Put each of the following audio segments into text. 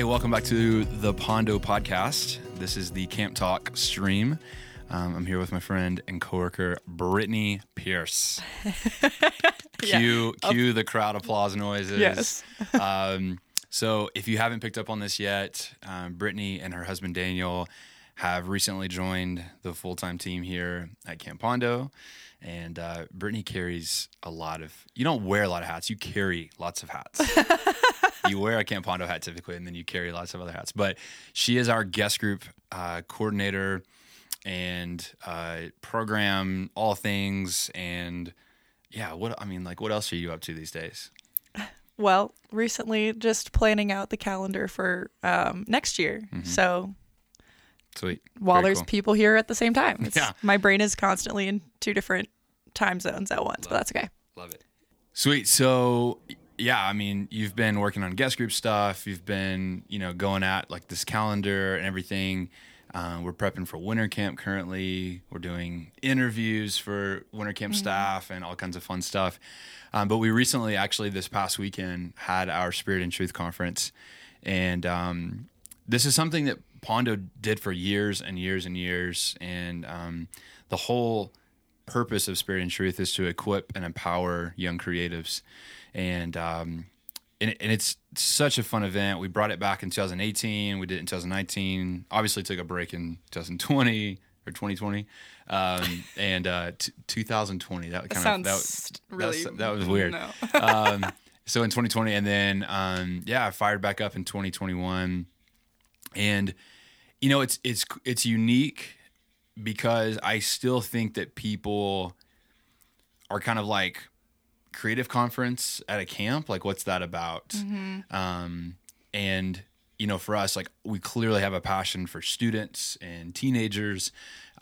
Hey, welcome back to the Pondo podcast. This is the Camp Talk stream. Um, I'm here with my friend and coworker Brittany Pierce. cue, cue the crowd applause noises. Yes. um, so, if you haven't picked up on this yet, um, Brittany and her husband Daniel have recently joined the full time team here at Camp Pondo. And uh, Brittany carries a lot of, you don't wear a lot of hats, you carry lots of hats. you wear a Camp Pondo hat typically, and then you carry lots of other hats. But she is our guest group uh, coordinator and uh, program all things. And yeah, what I mean, like, what else are you up to these days? Well, recently just planning out the calendar for um, next year. So Sweet. while Mm-hmm. Very there's cool. people here at the same time, it's, Yeah. my brain is constantly in two different time zones at once, but that's okay. Love it. Sweet. So, yeah, I mean, you've been working on guest group stuff. You've been, you know, going at like this calendar and everything. Uh, we're prepping for winter camp currently. We're doing interviews for winter camp staff and all kinds of fun stuff. Um, but we recently, actually, this past weekend, had our Spirit and Truth conference. And um, this is something that Pondo did for years and years and years. And um, the whole purpose of Spirit and Truth is to equip and empower young creatives, and um, and, and it's such a fun event. We brought it back in 2018. We did it in 2019. Obviously, took a break in 2020 or 2020, um, and uh, t- 2020. That kind sounds of that, really that's- that was weird. no. um, so in 2020, and then um, yeah, I fired back up in 2021, and you know it's it's it's unique because I still think that people are kind of like creative conference at a camp. Like, what's that about? Um, and you know, for us, like we clearly have a passion for students and teenagers,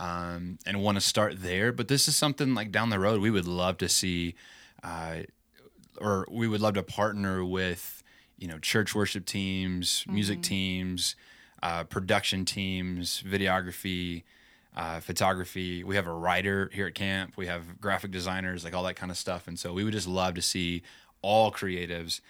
um, and want to start there. But this is something like down the road we would love to see, uh, or we would love to partner with, you know, church worship teams, music teams, uh, production teams, videography uh, photography. We have a writer here at camp. We have graphic designers, like all that kind of stuff. And so we would just love to see all creatives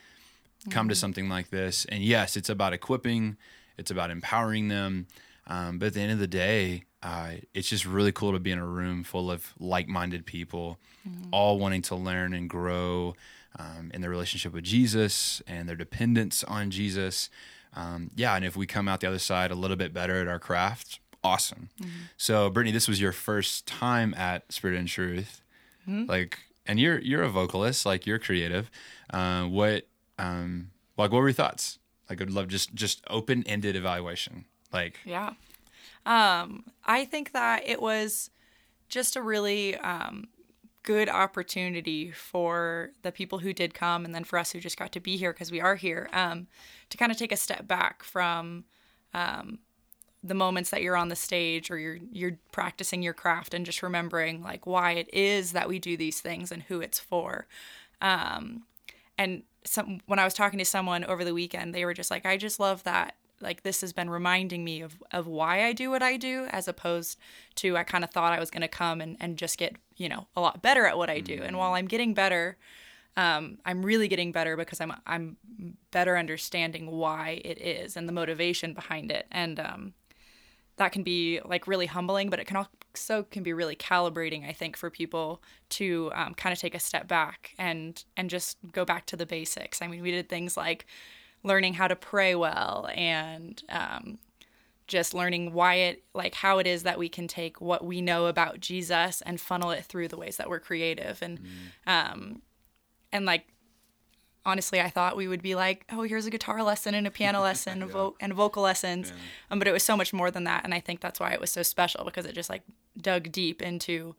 come to something like this. And yes, it's about equipping, it's about empowering them. Um, but at the end of the day, uh, it's just really cool to be in a room full of like-minded people, all wanting to learn and grow um, in their relationship with Jesus and their dependence on Jesus. Um, yeah, and if we come out the other side a little bit better at our craft, awesome. So, Brittany, this was your first time at Spirit and Truth, like, and you're you're a vocalist, like you're creative. Uh, what, um, like, what were your thoughts? Like, I'd love just just open ended evaluation. Like, Yeah. Um, I think that it was just a really um, good opportunity for the people who did come and then for us who just got to be here because we are here um, to kind of take a step back from um, the moments that you're on the stage or you're you're practicing your craft and just remembering like why it is that we do these things and who it's for. Um, and some when I was talking to someone over the weekend, they were just like, I just love that. Like this has been reminding me of of why I do what I do, as opposed to I kind of thought I was going to come and and just get you know a lot better at what I do. And while I'm getting better, um, I'm really getting better because I'm I'm better understanding why it is and the motivation behind it. And um, that can be like really humbling, but it can also can be really calibrating. I think for people to um, kind of take a step back and and just go back to the basics. I mean, we did things like learning how to pray well and um, just learning why it like how it is that we can take what we know about Jesus and funnel it through the ways that we're creative and um, and like honestly, I thought we would be like, oh, here's a guitar lesson and a piano lesson and vo- and vocal lessons. Um, but it was so much more than that. And I think that's why it was so special because it just like dug deep into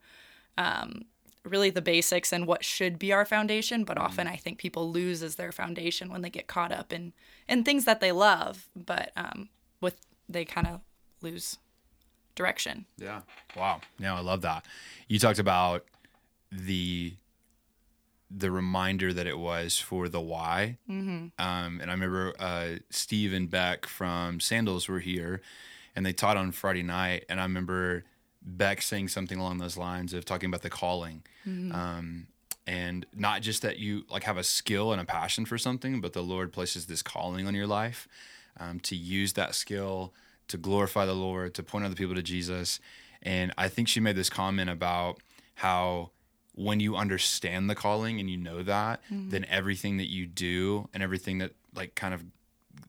um, really the basics and what should be our foundation. But often I think people lose as their foundation when they get caught up in, in things that they love, but um, with they kind of lose direction. Yeah. Wow. Yeah, I love that. You talked about the the reminder that it was for the why. Mm-hmm. Um, and I remember uh, Steve and Beck from Sandals were here, and they taught on Friday night. And I remember Beck saying something along those lines of talking about the calling. Um, and not just that you like have a skill and a passion for something, but the Lord places this calling on your life. um, to use that skill to glorify the Lord, to point other people to Jesus. And I think she made this comment about how when you understand the calling and you know that, mm-hmm. then everything that you do and everything that like kind of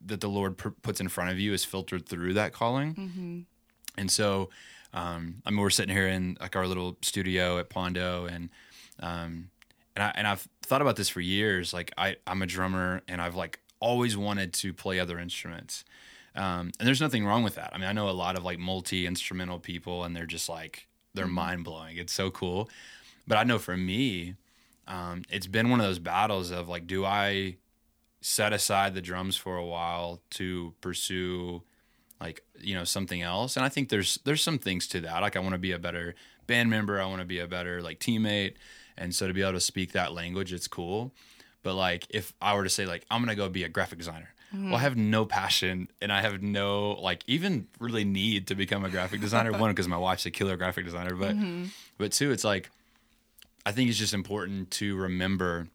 that the Lord pr- puts in front of you is filtered through that calling. Mm-hmm. And so, um, I mean, we're sitting here in like our little studio at Pondo, and um, and I and I've thought about this for years. Like I I'm a drummer, and I've like always wanted to play other instruments. Um, and there's nothing wrong with that. I mean, I know a lot of like multi instrumental people, and they're just like they're mm-hmm. mind blowing. It's so cool. But I know for me, um, it's been one of those battles of like, do I set aside the drums for a while to pursue like you know something else? And I think there's there's some things to that. Like I want to be a better band member. I want to be a better like teammate. And so to be able to speak that language, it's cool. But like if I were to say like I'm gonna go be a graphic designer, Mm-hmm. Well, I have no passion and I have no like even really need to become a graphic designer. One, because my wife's a killer graphic designer, but mm-hmm. but two, it's like I think it's just important to remember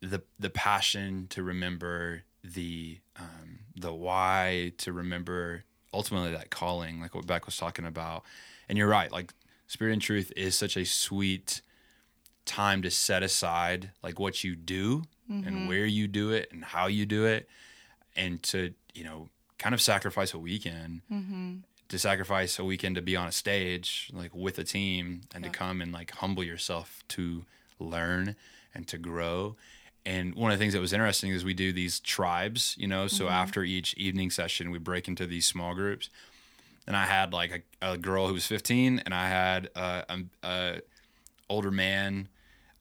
the the passion, to remember the um, the why, to remember ultimately that calling, like what Beck was talking about. And you're right, like Spirit and Truth is such a sweet time to set aside like what you do mm-hmm. and where you do it and how you do it and to you know kind of sacrifice a weekend mm-hmm. To sacrifice a weekend to be on a stage like with a team and yeah. to come and like humble yourself to learn and to grow and one of the things that was interesting is we do these tribes you know so mm-hmm. after each evening session we break into these small groups and i had like a, a girl who was 15 and i had a, a, a older man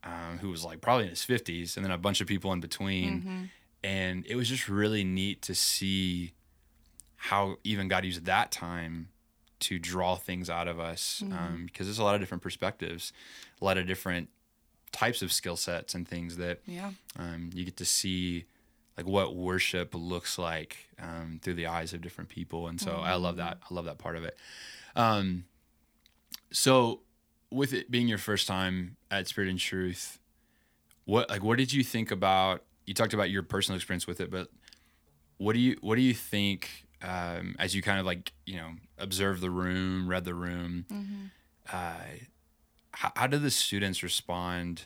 um, who was like probably in his 50s, and then a bunch of people in between. Mm-hmm. And it was just really neat to see how even God used that time to draw things out of us because mm-hmm. um, there's a lot of different perspectives, a lot of different types of skill sets and things that yeah. um, you get to see like what worship looks like um, through the eyes of different people and so mm-hmm. i love that i love that part of it um, so with it being your first time at Spirit and Truth, what like what did you think about? You talked about your personal experience with it, but what do you what do you think um, as you kind of like you know observe the room, read the room? Mm-hmm. Uh, how, how did the students respond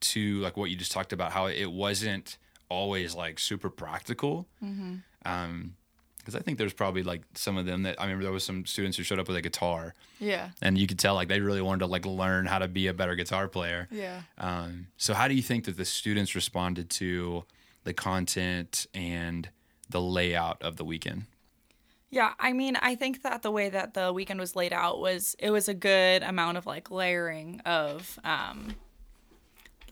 to like what you just talked about? How it wasn't always like super practical. Mm-hmm. Um, because I think there's probably like some of them that I remember there was some students who showed up with a guitar. Yeah. And you could tell like they really wanted to like learn how to be a better guitar player. Yeah. Um, so how do you think that the students responded to the content and the layout of the weekend? Yeah, I mean, I think that the way that the weekend was laid out was it was a good amount of like layering of um,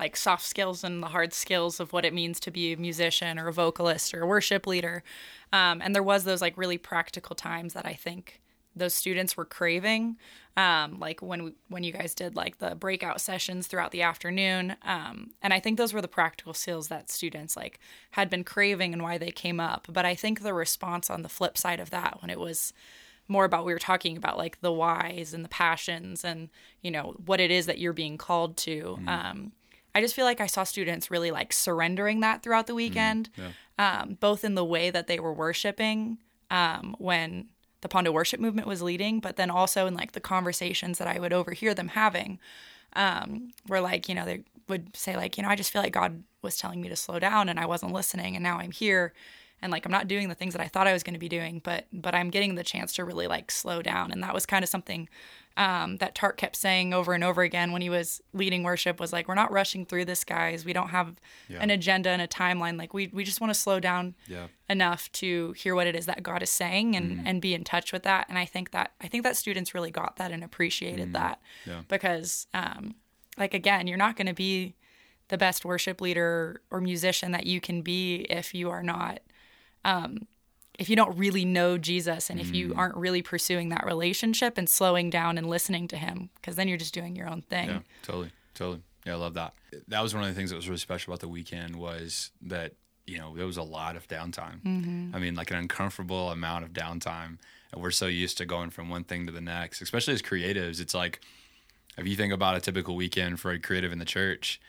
like soft skills and the hard skills of what it means to be a musician or a vocalist or a worship leader. Um, and there was those like really practical times that I think those students were craving. Um, like when we, when you guys did like the breakout sessions throughout the afternoon, um, and I think those were the practical skills that students like had been craving and why they came up. But I think the response on the flip side of that, when it was more about we were talking about like the whys and the passions and you know what it is that you're being called to. Mm. Um, I just feel like I saw students really like surrendering that throughout the mm, weekend, mm, yeah. um, both in the way that they were worshiping um, when the Pondo worship movement was leading, but then also in like the conversations that I would overhear them having, um, where like, you know, they would say, like, you know, I just feel like God was telling me to slow down and I wasn't listening and now I'm here and like I'm not doing the things that I thought I was going to be doing, but but I'm getting the chance to really like slow down. And that was kind of something um, that Tart kept saying over and over again when he was leading worship was like, we're not rushing through this, guys. We don't have yeah. an agenda and a timeline. Like we, we just want to slow down yeah. enough to hear what it is that God is saying and, mm. and be in touch with that. And I think that, I think that students really got that and appreciated mm. that yeah. because, um, like, again, you're not going to be the best worship leader or musician that you can be if you are not, um, if you don't really know Jesus and if you mm. aren't really pursuing that relationship and slowing down and listening to him, because then you're just doing your own thing. Yeah, totally, totally. Yeah, I love that. That was one of the things that was really special about the weekend was that you know there was a lot of downtime. Mm-hmm. I mean, like an uncomfortable amount of downtime, and we're so used to going from one thing to the next. Especially as creatives, it's like if you think about a typical weekend for a creative in the church,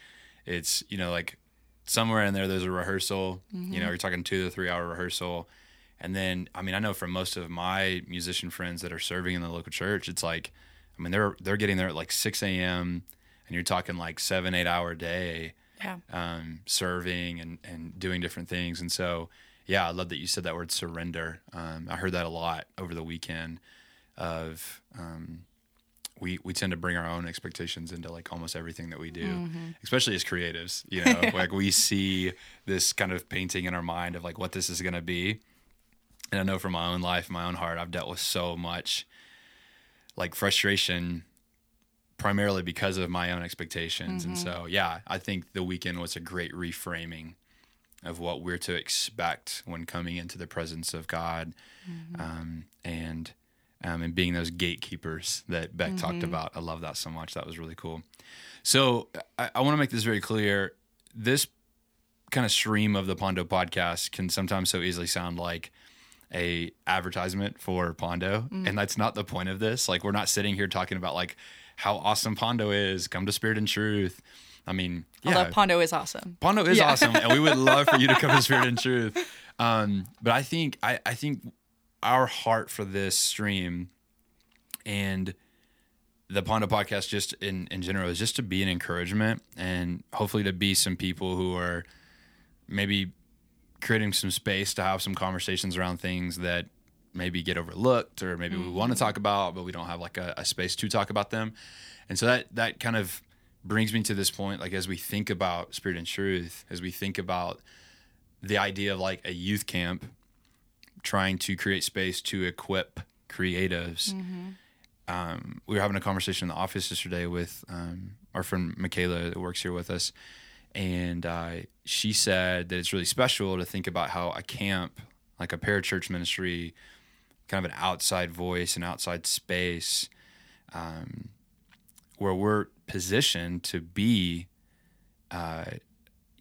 it's you know like somewhere in there there's a rehearsal. You know, you're talking two to three hour rehearsal. And then, I mean, I know from most of my musician friends that are serving in the local church, it's like, I mean, they're they're getting there at like 6 a.m. and you're talking like seven, eight hour day Yeah. um, serving and, and doing different things. And so, yeah, I love that you said that word surrender. Um, I heard that a lot over the weekend of um, we, we tend to bring our own expectations into like almost everything that we do, especially as creatives, you know, like we see this kind of painting in our mind of like what this is going to be. And I know from my own life, my own heart, I've dealt with so much like frustration primarily because of my own expectations. And so, yeah, I think the weekend was a great reframing of what we're to expect when coming into the presence of God, um, and um, and being those gatekeepers that Beck talked about. I love that so much. That was really cool. So I, I want to make this very clear. This kind of stream of the Pondo podcast can sometimes so easily sound like a advertisement for Pondo, and that's not the point of this. Like we're not sitting here talking about like how awesome Pondo is. Come to Spirit and Truth. I mean, yeah, Although Pondo is awesome. Pondo is Yeah. awesome, and we would love for you to come to Spirit and Truth. Um, but I think I, I think our heart for this stream and the Pondo podcast, just in in general, is just to be an encouragement and hopefully to be some people who are maybe creating some space to have some conversations around things that maybe get overlooked or maybe we want to talk about but we don't have like a, a space to talk about them. And so that that kind of brings me to this point like as we think about spirit and truth as we think about the idea of like a youth camp trying to create space to equip creatives. Um, we were having a conversation in the office yesterday with um, our friend Michaela that works here with us, and uh, she said that it's really special to think about how a camp, like a parachurch ministry, kind of an outside voice, an outside space, um, where we're positioned to be uh,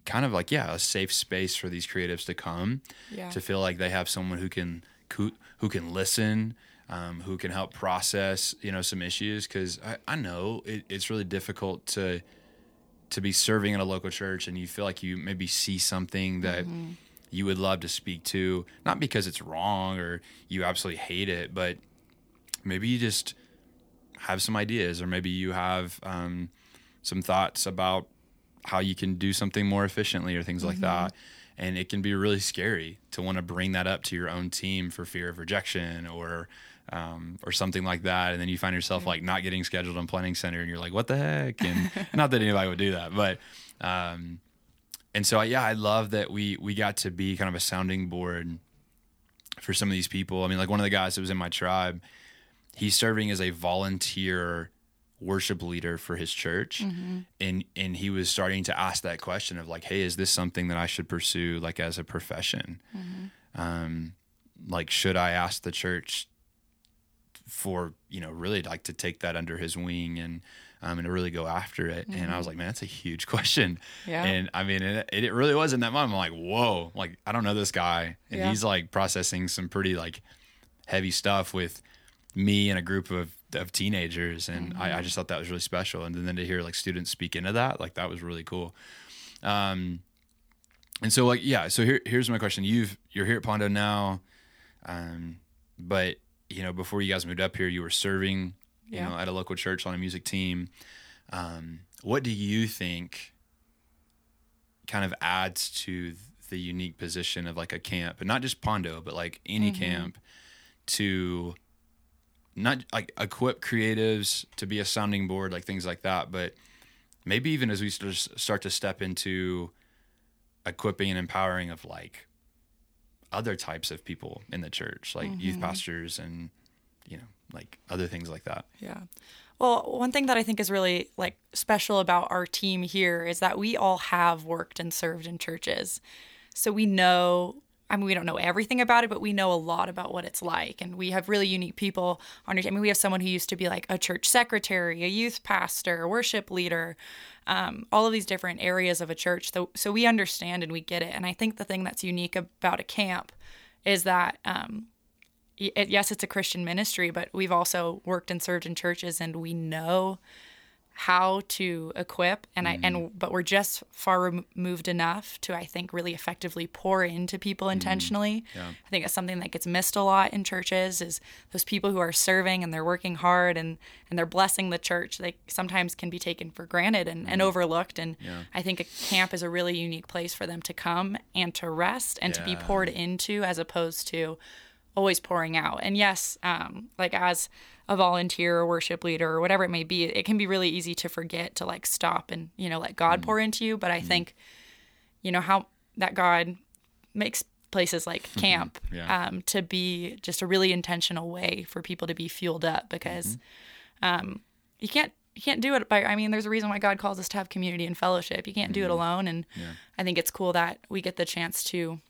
kind of like yeah a safe space for these creatives to come Yeah. to feel like they have someone who can who, who can listen um, who can help process you know some issues because I, I know it, it's really difficult to to be serving in a local church and you feel like you maybe see something that you would love to speak to not because it's wrong or you absolutely hate it but maybe you just have some ideas or maybe you have um, some thoughts about how you can do something more efficiently or things like that. And it can be really scary to want to bring that up to your own team for fear of rejection or um, or something like that. And then you find yourself like not getting scheduled on planning center and you're like what the heck? And not that anybody would do that but um, and so yeah i love that we we got to be kind of a sounding board for some of these people. I mean like one of the guys that was in my tribe he's serving as a volunteer worship leader for his church. And and he was starting to ask that question of like hey is this something that i should pursue like as a profession? Um like should i ask the church for you know really like to take that under his wing and um, and to really go after it? And i was like man that's a huge question. Yeah. and i mean it, it really was in that moment i'm like whoa like i don't know this guy. And Yeah. he's like processing some pretty like heavy stuff with me and a group of, of teenagers and I, I just thought that was really special. And then to hear like students speak into that like that was really cool. Um and so like yeah so here, here's my question. You've you're here at pondo now um but you know before you guys moved up here you were serving you Yeah. know at a local church on a music team. Um what do you think kind of adds to the unique position of like a camp and not just pondo but like any camp to not like equip creatives to be a sounding board like things like that but maybe even as we st- start to step into equipping and empowering of like other types of people in the church like youth mm-hmm. pastors and you know like other things like that Yeah. Well, one thing that I think is really like special about our team here is that we all have worked and served in churches. So we know I mean we don't know everything about it, but we know a lot about what it's like. And we have really unique people on our team. I mean we have someone who used to be like a church secretary, a youth pastor, a worship leader, um, all of these different areas of a church. So so we understand and we get it. And I think the thing that's unique about a camp is that um, it, yes, it's a Christian ministry, but we've also worked and served in churches and we know how to equip and I and mm. but we're just far removed enough to I think really effectively pour into people mm. intentionally. Yeah. I think it's something that gets missed a lot in churches is those people who are serving and they're working hard and and they're blessing the church. They sometimes can be taken for granted and, and mm. overlooked and Yeah. I think a camp is a really unique place for them to come and to rest and to be poured into as opposed to always pouring out. And yes, um, like as a volunteer or worship leader or whatever it may be, it can be really easy to forget to like stop and, you know, let God mm. pour into you. But I mm. think, you know, how that God makes places like mm-hmm. camp Yeah. um, to be just a really intentional way for people to be fueled up because mm-hmm. um, you can't you can't do it by I mean there's a reason why God calls us to have community and fellowship. You can't do it mm-hmm. alone. And I think it's cool that we get the chance to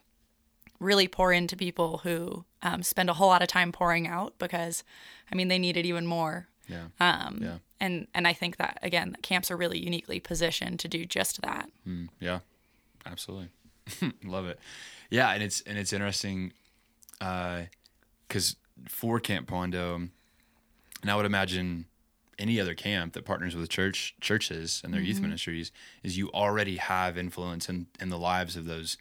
really pour into people who um, spend a whole lot of time pouring out because I mean they need it even more. Yeah. Um, Yeah. And and I think that again camps are really uniquely positioned to do just that. Mm, yeah, absolutely. Love it. Yeah, and it's and it's interesting because for Camp Pondo, and I would imagine any other camp that partners with church churches and their youth ministries is you already have influence in, in the lives of those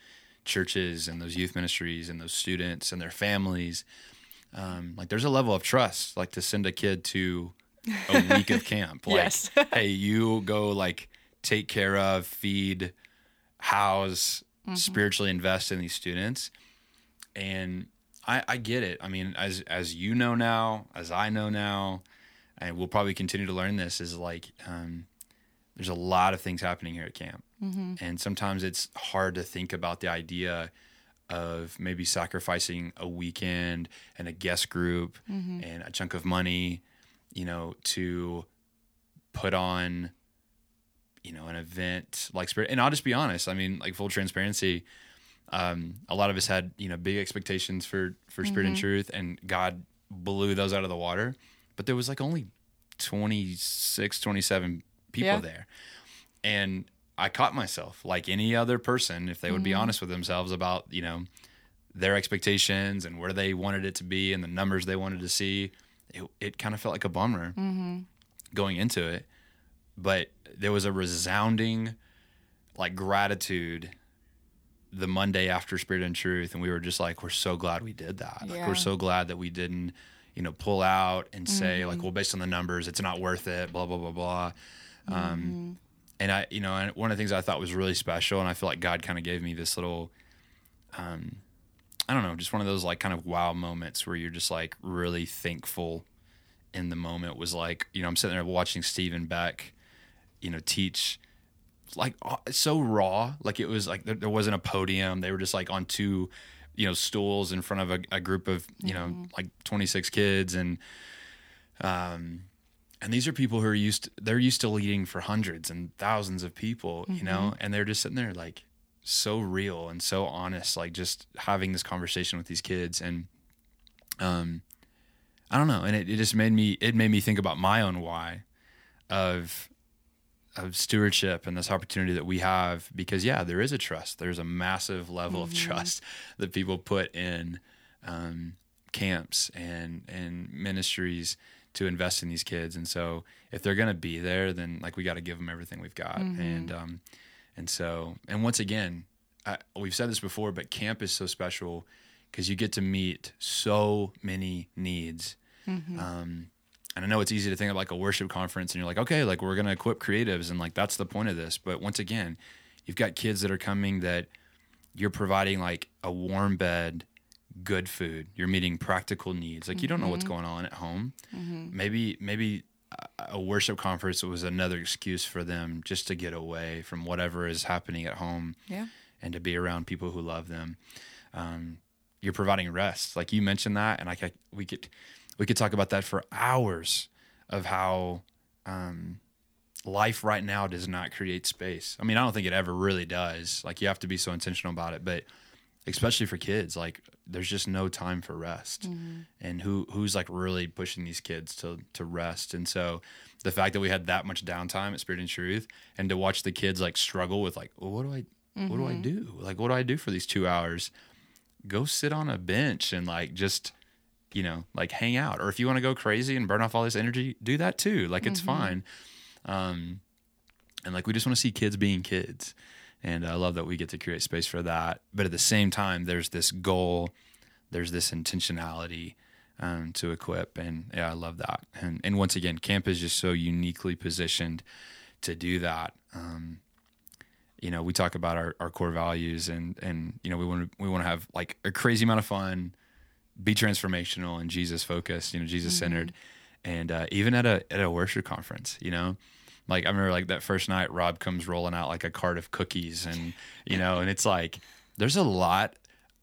churches and those youth ministries and those students and their families. Um, like there's a level of trust, like to send a kid to a week of camp. Like, Yes. hey, you go like take care of, feed, house, spiritually invest in these students. And I, I get it. I mean, as as you know now, as I know now, and we'll probably continue to learn this is like um, there's a lot of things happening here at camp, mm-hmm. and sometimes it's hard to think about the idea of maybe sacrificing a weekend and a guest group mm-hmm. and a chunk of money, you know, to put on you know an event like spirit. And i'll just be honest i mean like full transparency um, a lot of us had you know big expectations for for spirit and mm-hmm. truth and god blew those out of the water. But there was like only 26 27 people Yeah. there and i caught myself like any other person if they would be mm-hmm. honest with themselves about you know their expectations and where they wanted it to be and the numbers they wanted to see it, it kind of felt like a bummer mm-hmm. going into it but there was a resounding like gratitude the Monday after Spirit and Truth, and we were just like, we're so glad we did that. Like, we're so glad that we didn't, you know, pull out and say like, mm-hmm. well, based on the numbers, it's not worth it. Blah blah blah blah. Um, and I, you know, and one of the things I thought was really special, and I feel like God kind of gave me this little, um, I don't know, just one of those like kind of wow moments where you're just like really thankful in the moment. Was like, you know, I'm sitting there watching Steve and Beck, you know, teach like so raw. Like it was like there, there wasn't a podium. They were just like on two, you know, stools in front of a, a group of you know like 26 kids and um and these are people who are used to, they're used to leading for hundreds and thousands of people, you know, and they're just sitting there like so real and so honest, like just having this conversation with these kids. And um I don't know, and it, it just made me it made me think about my own why of of stewardship and this opportunity that we have because yeah there is a trust. There's a massive level of trust that people put in um, camps and and ministries to invest in these kids. And so if they're going to be there then like we got to give them everything we've got. And um and so and once again I, we've said this before but camp is so special because you get to meet so many needs. Um, and I know it's easy to think of like a worship conference and you're like, okay, like we're going to equip creatives and like that's the point of this. But once again, you've got kids that are coming that you're providing like a warm bed, good food. You're meeting practical needs. Like you don't know what's going on at home. Maybe maybe a- worship conference was another excuse for them just to get away from whatever is happening at home Yeah. and to be around people who love them. Um, you're providing rest, like you mentioned that, and I, we could we could talk about that for hours of how um, life right now does not create space. I mean, I don't think it ever really does. Like you have to be so intentional about it, but especially for kids, like there's just no time for rest. Mm-hmm. And who who's like really pushing these kids to to rest? And so the fact that we had that much downtime at Spirit and Truth, and to watch the kids like struggle with like, well, what do I what do I mm-hmm. do? Like, what do I do for these two hours? Go sit on a bench and like just you know like hang out, or if you want to go crazy and burn off all this energy, do that too. Like it's mm-hmm. fine. Um, and like we just want to see kids being kids. And I love that we get to create space for that. But at the same time, there's this goal, there's this intentionality um, to equip. And yeah, I love that. And, and once again, camp is just so uniquely positioned to do that. Um, you know, we talk about our, our core values and, and, you know, we want to, we want to have like a crazy amount of fun, be transformational and Jesus focused, you know, Jesus centered. Mm-hmm. And uh, even at a, at a worship conference, you know, like I remember like that first night, Rob comes rolling out like a cart of cookies, and you know, and it's like there's a lot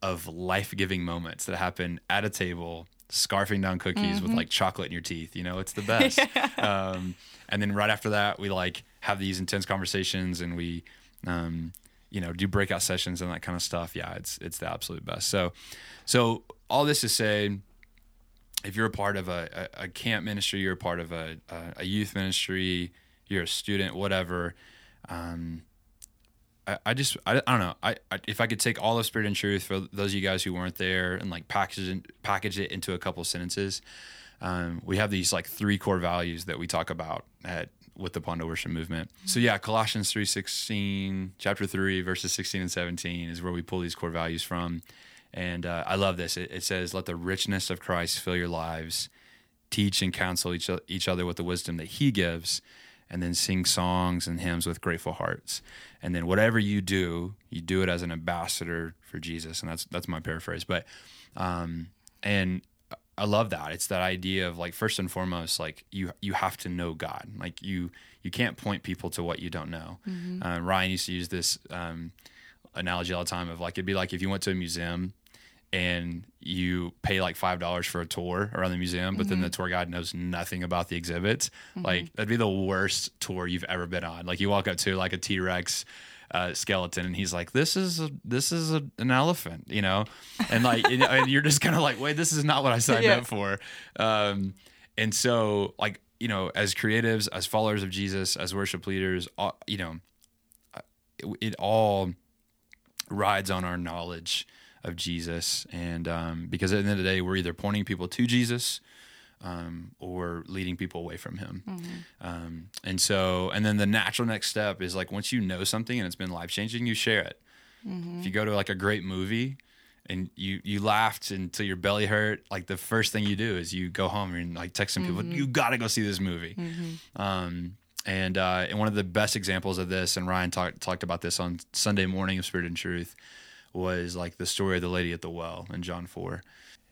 of life giving moments that happen at a table, scarfing down cookies mm-hmm. with like chocolate in your teeth. You know, it's the best. yeah. um, and then right after that, we like have these intense conversations, and we, um, you know, do breakout sessions and that kind of stuff. Yeah, it's it's the absolute best. So, so all this to say if you're a part of a, a, a, camp ministry, you're a part of a, a, youth ministry, you're a student, whatever. Um, I, I just I, I don't know. I, I, if I could take all of Spirit and Truth for those of you guys who weren't there and like package it, package it into a couple sentences, um, we have these like three core values that we talk about at with the Pondo Worship Movement. So yeah, Colossians three sixteen, chapter three, verses sixteen and seventeen is where we pull these core values from, and uh, I love this. It, it says, "Let the richness of Christ fill your lives." Teach and counsel each, each other with the wisdom that He gives, and then sing songs and hymns with grateful hearts. And then whatever you do, you do it as an ambassador for Jesus. And that's that's my paraphrase. But um, and I love that. It's that idea of like first and foremost, like you you have to know God. Like you you can't point people to what you don't know. Mm-hmm. Uh, Ryan used to use this um, analogy all the time of like it'd be like if you went to a museum and you pay like five dollars for a tour around the museum, but mm-hmm. then the mm-hmm. tour guide knows nothing about the exhibits. Mm-hmm. Like that'd be the worst tour you've ever been on. Like you walk up to like a T Rex uh, skeleton, and he's like, "This is a, this is a, an elephant," you know, and like and you're just kind of like, "Wait, this is not what I signed yeah. up for." Um, and so, like you know, as creatives, as followers of Jesus, as worship leaders, all, you know, it, it all rides on our knowledge of Jesus. And um, because at the end of the day, we're either pointing people to Jesus um, or leading people away from Him. Mm-hmm. Um, and so, and then the natural next step is like once you know something and it's been life changing, you share it. Mm-hmm. If you go to like a great movie, and you you laughed until your belly hurt like the first thing you do is you go home and like text some mm-hmm. people you got to go see this movie mm-hmm. um, and uh, and one of the best examples of this and ryan talked talked about this on sunday morning of spirit and truth was like the story of the lady at the well in John 4.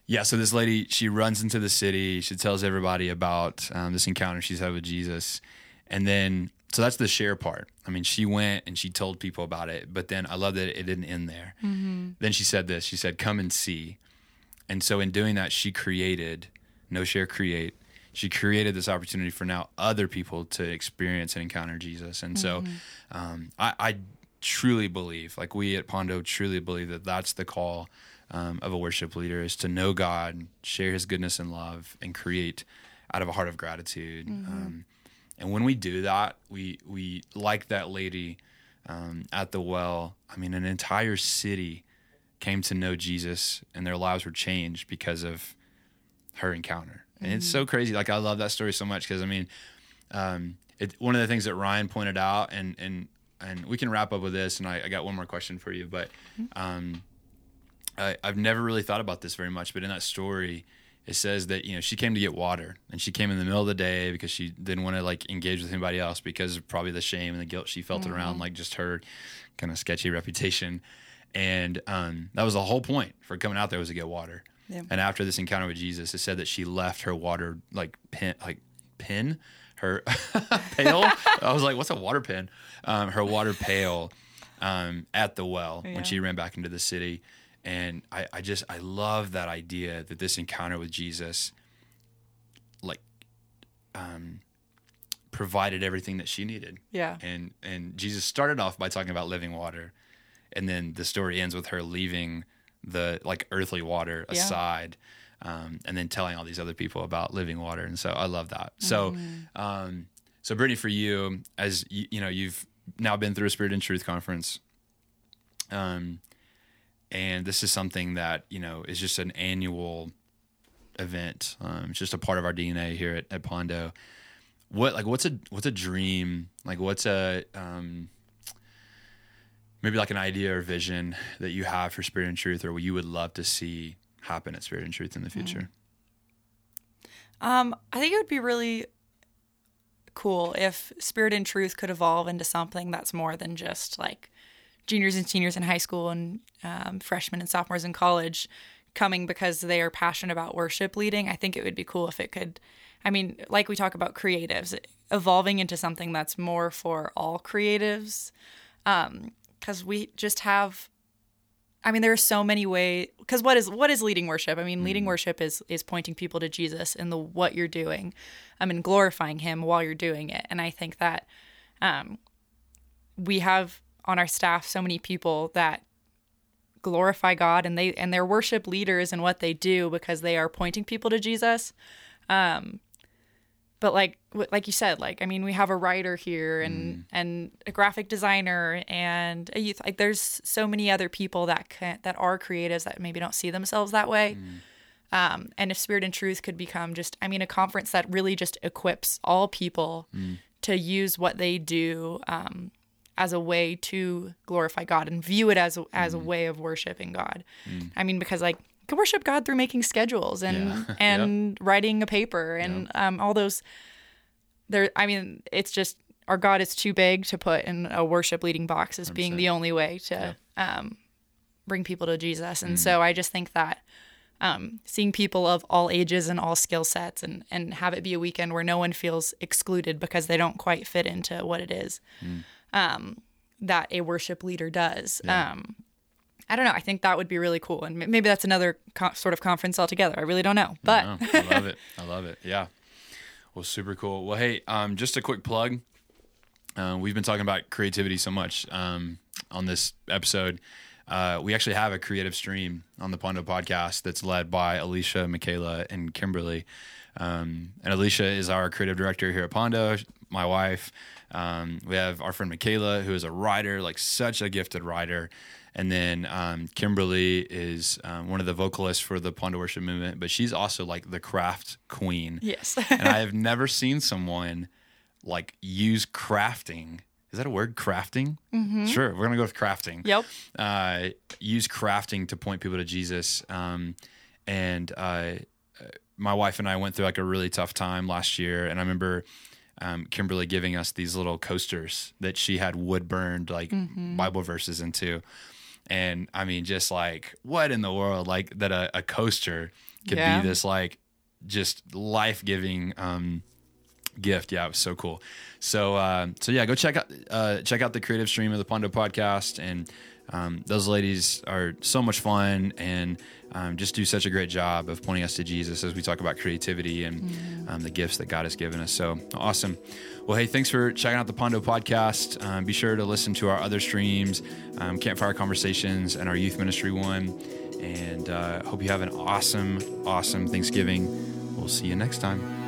Yeah, so this lady, she runs into the city. She tells everybody about um, this encounter she's had with Jesus. And then, so that's the share part. I mean, she went and she told people about it, but then I love that it didn't end there. Mm-hmm. Then she said this she said, Come and see. And so, in doing that, she created, no share, create. She created this opportunity for now other people to experience and encounter Jesus. And mm-hmm. so, um, I, I truly believe, like we at Pondo truly believe that that's the call um, of a worship leader is to know God, share His goodness and love, and create out of a heart of gratitude. Mm-hmm. Um, and when we do that, we we like that lady um, at the well. I mean, an entire city came to know Jesus, and their lives were changed because of her encounter. And mm-hmm. it's so crazy. Like I love that story so much because I mean, um, it, one of the things that Ryan pointed out, and and and we can wrap up with this. And I, I got one more question for you, but um, I, I've never really thought about this very much. But in that story, it says that you know she came to get water, and she came in the middle of the day because she didn't want to like engage with anybody else because of probably the shame and the guilt she felt mm-hmm. around like just her kind of sketchy reputation. And um, that was the whole point for coming out there was to get water. Yeah. And after this encounter with Jesus, it said that she left her water like pin, like pin her pail. I was like, "What's a water pin?" Um, her water pail um, at the well yeah. when she ran back into the city, and I, I just I love that idea that this encounter with Jesus, like, um, provided everything that she needed. Yeah. And and Jesus started off by talking about living water, and then the story ends with her leaving the like earthly water aside. Um, and then telling all these other people about living water. And so I love that. So, mm-hmm. um, so Brittany, for you, as you, you, know, you've now been through a Spirit and Truth conference, um, and this is something that you know is just an annual event. Um, it's just a part of our DNA here at, at Pondo. what like what's a what's a dream like what's a um maybe like an idea or vision that you have for spirit and truth or what you would love to see happen at spirit and truth in the future Um, I think it would be really cool if Spirit and Truth could evolve into something that's more than just like juniors and seniors in high school and um, freshmen and sophomores in college coming because they are passionate about worship leading. I think it would be cool if it could. I mean, like we talk about creatives, evolving into something that's more for all creatives, because we just have I mean, there are so many ways. Because what is what is leading worship? I mean, leading worship is is pointing people to Jesus in the what you're doing, I mean, glorifying Him while you're doing it. And I think that um, we have on our staff so many people that glorify God and they and they're worship leaders in what they do because they are pointing people to Jesus. Um, but like like you said, like I mean, we have a writer here and mm. and a graphic designer and a youth. Like there's so many other people that can that are creatives that maybe don't see themselves that way. Mm. Um, and if Spirit and Truth could become just, I mean, a conference that really just equips all people mm. to use what they do um, as a way to glorify God and view it as as a way of worshiping God. I mean, because like you can worship God through making schedules and Yeah. and writing a paper and um, all those. There, I mean, it's just our God is too big to put in a worship leading box as being the only way to um, bring people to Jesus. And so I just think that um, seeing people of all ages and all skill sets and, and have it be a weekend where no one feels excluded because they don't quite fit into what it is um, that a worship leader does. Um, I don't know. I think that would be really cool. And maybe that's another co- sort of conference altogether. I really don't know. But Oh, I love it. I love it. Yeah. Well, super cool. Well, hey, um, just a quick plug. Uh, we've been talking about creativity so much um, on this episode. Uh, we actually have a creative stream on the Pondo podcast that's led by Alicia, Michaela, and Kimberly. Um, and Alicia is our creative director here at Pondo, my wife. Um, we have our friend Michaela, who is a writer, like such a gifted writer. And then um, Kimberly is um, one of the vocalists for the Pondo worship movement, but she's also like the craft queen. yes. and I have never seen someone like use crafting. Is that a word? Crafting? Mm-hmm. Sure, we're gonna go with crafting. yep. Uh, use crafting to point people to Jesus. Um, and uh, my wife and I went through like a really tough time last year, and I remember um, Kimberly giving us these little coasters that she had wood burned like Bible verses into. And I mean, just like what in the world, like that a, a coaster could Yeah. be this like just life giving um, gift. Yeah, it was so cool. So uh, so yeah, go check out uh, check out the creative stream of the Pondo podcast, and um, those ladies are so much fun and um, just do such a great job of pointing us to Jesus as we talk about creativity and um, the gifts that God has given us. So awesome. Well, hey, thanks for checking out the Pondo podcast. Um, be sure to listen to our other streams, um, Campfire Conversations, and our youth ministry one. And uh, hope you have an awesome, awesome Thanksgiving. We'll see you next time.